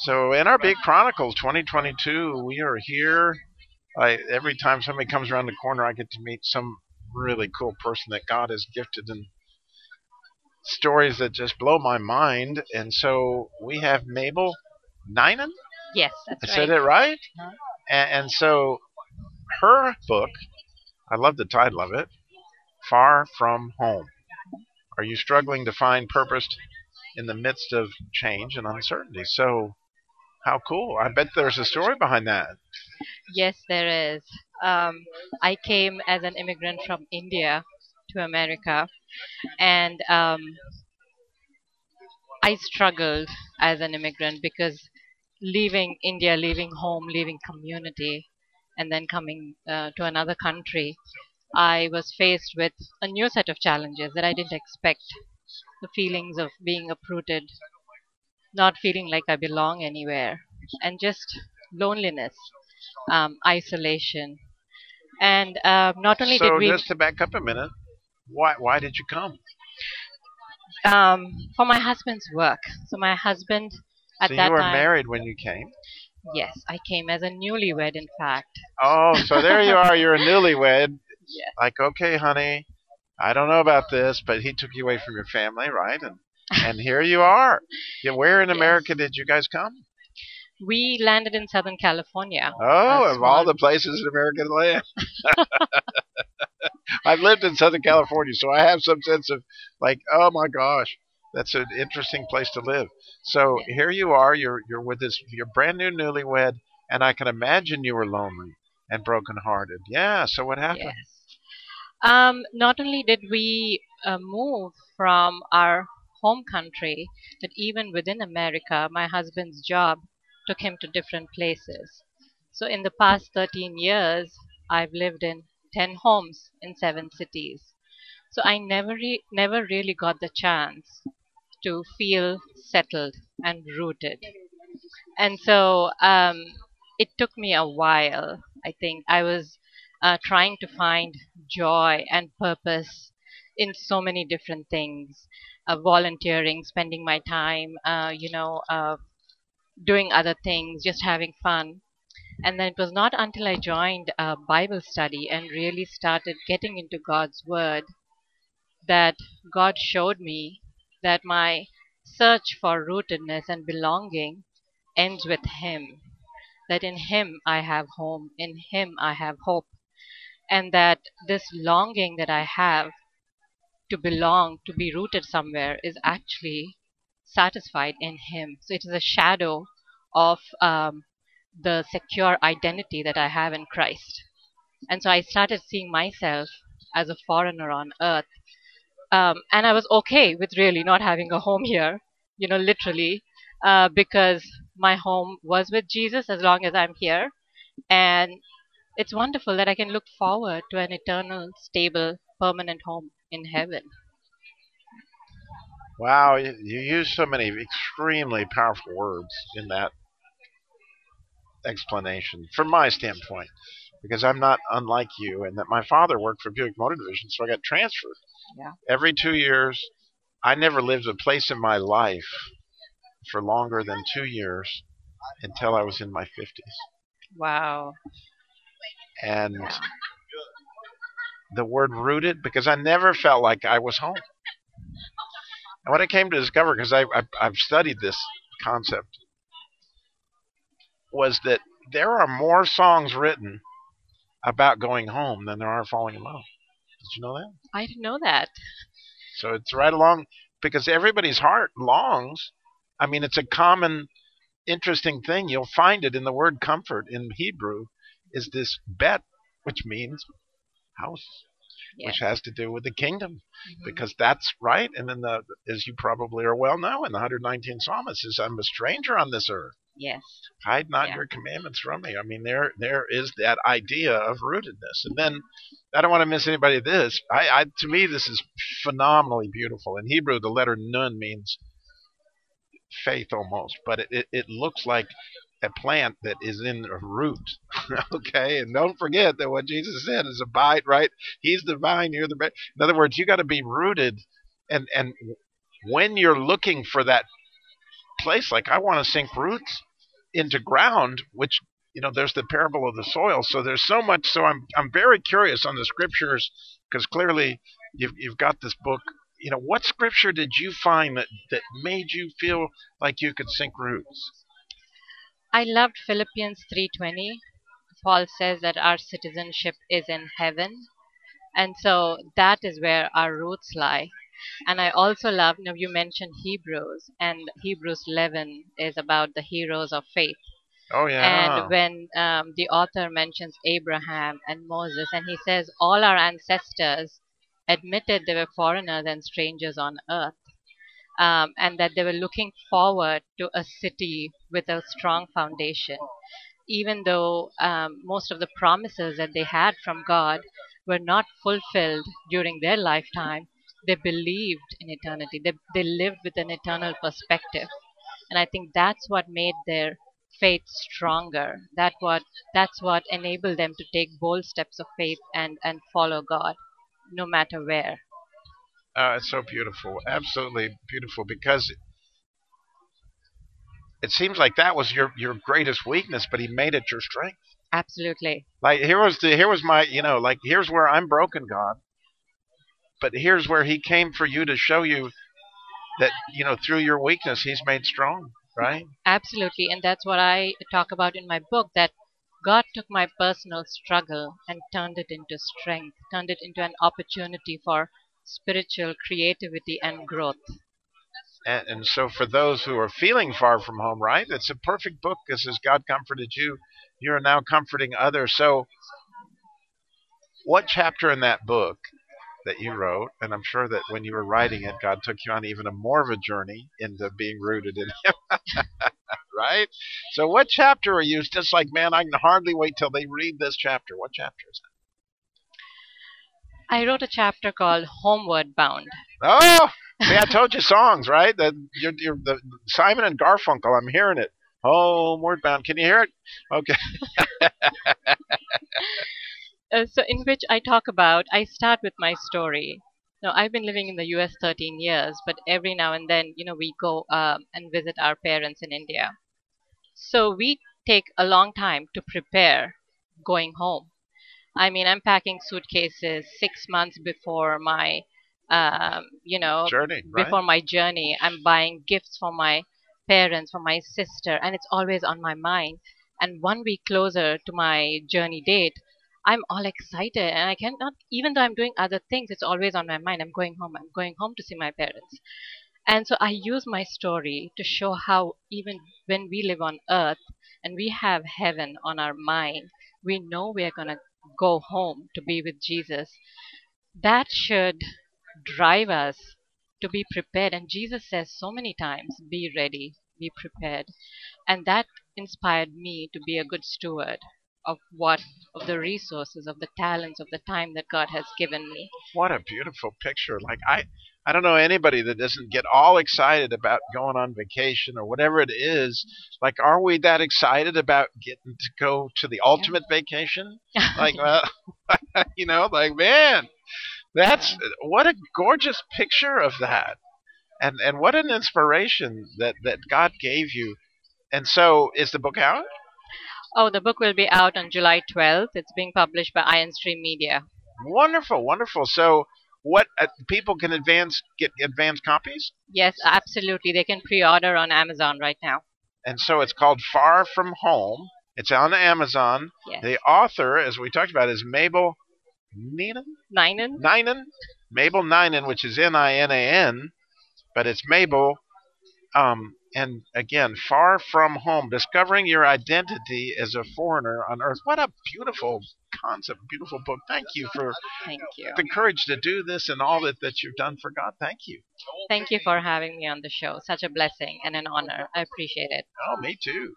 So NRB chronicles 2022, we are here. I, every time somebody comes around the corner, I get to meet some really cool person that God has gifted and stories that just blow my mind. And so we have Mabel Ninan. Yes, that's I right. said it right. Uh-huh. And, and so her book, I love the title of it, Far From Home. Are you struggling to find purpose in the midst of change and uncertainty? So, how cool. I bet there's a story behind that. Yes, there is. Um, I came as an immigrant from India to America, and um, I struggled as an immigrant because leaving India, leaving home, leaving community, and then coming uh, to another country, I was faced with a new set of challenges that I didn't expect. The feelings of being uprooted, not feeling like I belong anywhere, and just loneliness, um, isolation. And uh, not only so, did we, So just to back up a minute, why why did you come? um, for my husband's work. So my husband at so that you were time, married when you came. yes, I came as a newlywed, in fact. Oh, so there you are. You're a newlywed. Yes. Like, okay, honey, I don't know about this, but he took you away from your family, right? And and here you are. Yeah, where in Yes. America did you guys come? We landed in Southern California. Oh, a of all the places in America to land. I've lived in Southern California, so I have some sense of like, oh my gosh, that's an interesting place to live. So Yeah. here you are, you're you're with this, you're brand new newlywed, and I can imagine you were lonely and brokenhearted. Yeah. So what happened? Yes. Um, not only did we uh, move from our home country, but even within America, my husband's job took him to different places. So in the past 13 years, I've lived in 10 homes in seven cities. So I never re- never really got the chance to feel settled and rooted. And so um, it took me a while. I think I was uh, trying to find joy and purpose in so many different things uh, volunteering, spending my time, uh, you know, uh, doing other things, just having fun. And then it was not until I joined a Bible study and really started getting into God's Word that God showed me that my search for rootedness and belonging ends with Him. That in Him I have home, in Him I have hope, and that this longing that I have to belong, to be rooted somewhere, is actually satisfied in Him. So it is a shadow of um, the secure identity that I have in Christ. And so I started seeing myself as a foreigner on earth. Um, and I was okay with really not having a home here, you know, literally, uh, because my home was with Jesus as long as I'm here. And it's wonderful that I can look forward to an eternal, stable, permanent home in heaven. Wow, you, you use so many extremely powerful words in that explanation, from my standpoint, because I'm not unlike you, and that my father worked for Buick Motor Division, so I got transferred. Yeah. Every two years, I never lived a place in my life for longer than two years until I was in my 50s. Wow. And the word rooted, because I never felt like I was home. And what I came to discover, because I, I, I've studied this concept, was that there are more songs written about going home than there are falling in love. Did you know that? I didn't know that. So it's right along because everybody's heart longs. I mean, it's a common, interesting thing. You'll find it in the word comfort in Hebrew, is this bet, which means house, Yeah. which has to do with the kingdom, Mhm. because that's right. And then, the, as you probably are well know, in the 119 Psalms, says, "I'm a stranger on this earth." Yes. hide not Yeah. your commandments from me. I mean, there there is that idea of rootedness, and then I don't want to miss anybody. This, I, I to me, this is phenomenally beautiful. In Hebrew, the letter nun means faith almost, but it, it, it looks like a plant that is in a root. okay, and don't forget that what Jesus said is abide. Right, He's the vine, you're the. In other words, you got to be rooted, and and when you're looking for that place. Like I want to sink roots into ground, which you know, there's the parable of the soil. So there's so much. So I'm I'm very curious on the scriptures because clearly you've you've got this book. You know, what scripture did you find that that made you feel like you could sink roots? I loved Philippians 3:20. Paul says that our citizenship is in heaven. And so that is where our roots lie. And I also love, you know, you mentioned Hebrews, and Hebrews 11 is about the heroes of faith. Oh yeah. And when um, the author mentions Abraham and Moses, and he says all our ancestors admitted they were foreigners and strangers on earth, um, and that they were looking forward to a city with a strong foundation. Even though um, most of the promises that they had from God were not fulfilled during their lifetime, they believed in eternity. They, they lived with an eternal perspective. And I think that's what made their faith stronger. That what that's what enabled them to take bold steps of faith and and follow God, no matter where. Uh, it's so beautiful, absolutely beautiful, because it seems like that was your your greatest weakness, but He made it your strength. Absolutely. Like here was the here was my you know like here's where I'm broken, God, but here's where He came for you to show you that you know through your weakness He's made strong right? Absolutely. And that's what I talk about in my book that God took my personal struggle and turned it into strength, turned it into an opportunity for spiritual creativity and growth. And, and so, for those who are feeling far from home, right, it's a perfect book because as God comforted you, you are now comforting others. So, what chapter in that book that you wrote, and I'm sure that when you were writing it, God took you on even a more of a journey into being rooted in Him. right? So, what chapter are you? Just like, man, I can hardly wait till they read this chapter. What chapter is that? I wrote a chapter called Homeward Bound. Oh, see, I told you songs, right? The, you're, you're, the Simon and Garfunkel. I'm hearing it. Homeward Bound. Can you hear it? Okay. uh, so in which I talk about, I start with my story. Now, I've been living in the US 13 years, but every now and then, you know, we go um, and visit our parents in India. So we take a long time to prepare going home. I mean, I'm packing suitcases six months before my, um, you know, journey, right? before my journey. I'm buying gifts for my parents, for my sister, and it's always on my mind. And one week closer to my journey date, I'm all excited and I cannot, even though I'm doing other things, it's always on my mind. I'm going home. I'm going home to see my parents. And so I use my story to show how even when we live on earth and we have heaven on our mind, we know we are going to go home to be with Jesus. That should drive us to be prepared. And Jesus says so many times, be ready, be prepared. And that inspired me to be a good steward of what of the resources of the talents of the time that god has given me what a beautiful picture like i i don't know anybody that doesn't get all excited about going on vacation or whatever it is like are we that excited about getting to go to the ultimate yeah. vacation like uh, you know like man that's what a gorgeous picture of that and and what an inspiration that that god gave you and so is the book out Oh, the book will be out on July 12th. It's being published by Iron Stream Media. Wonderful, wonderful. So, what uh, people can advance get advance copies? Yes, absolutely. They can pre-order on Amazon right now. And so it's called Far From Home. It's on Amazon. Yes. The author, as we talked about, is Mabel Ninan. Ninan. Ninan. Mabel Ninan, which is N-I-N-A-N, but it's Mabel. Um, and again, far from home, discovering your identity as a foreigner on earth. What a beautiful concept, beautiful book. Thank you for Thank you. the courage to do this and all that, that you've done for God. Thank you. Thank you for having me on the show. Such a blessing and an honor. I appreciate it. Oh, me too.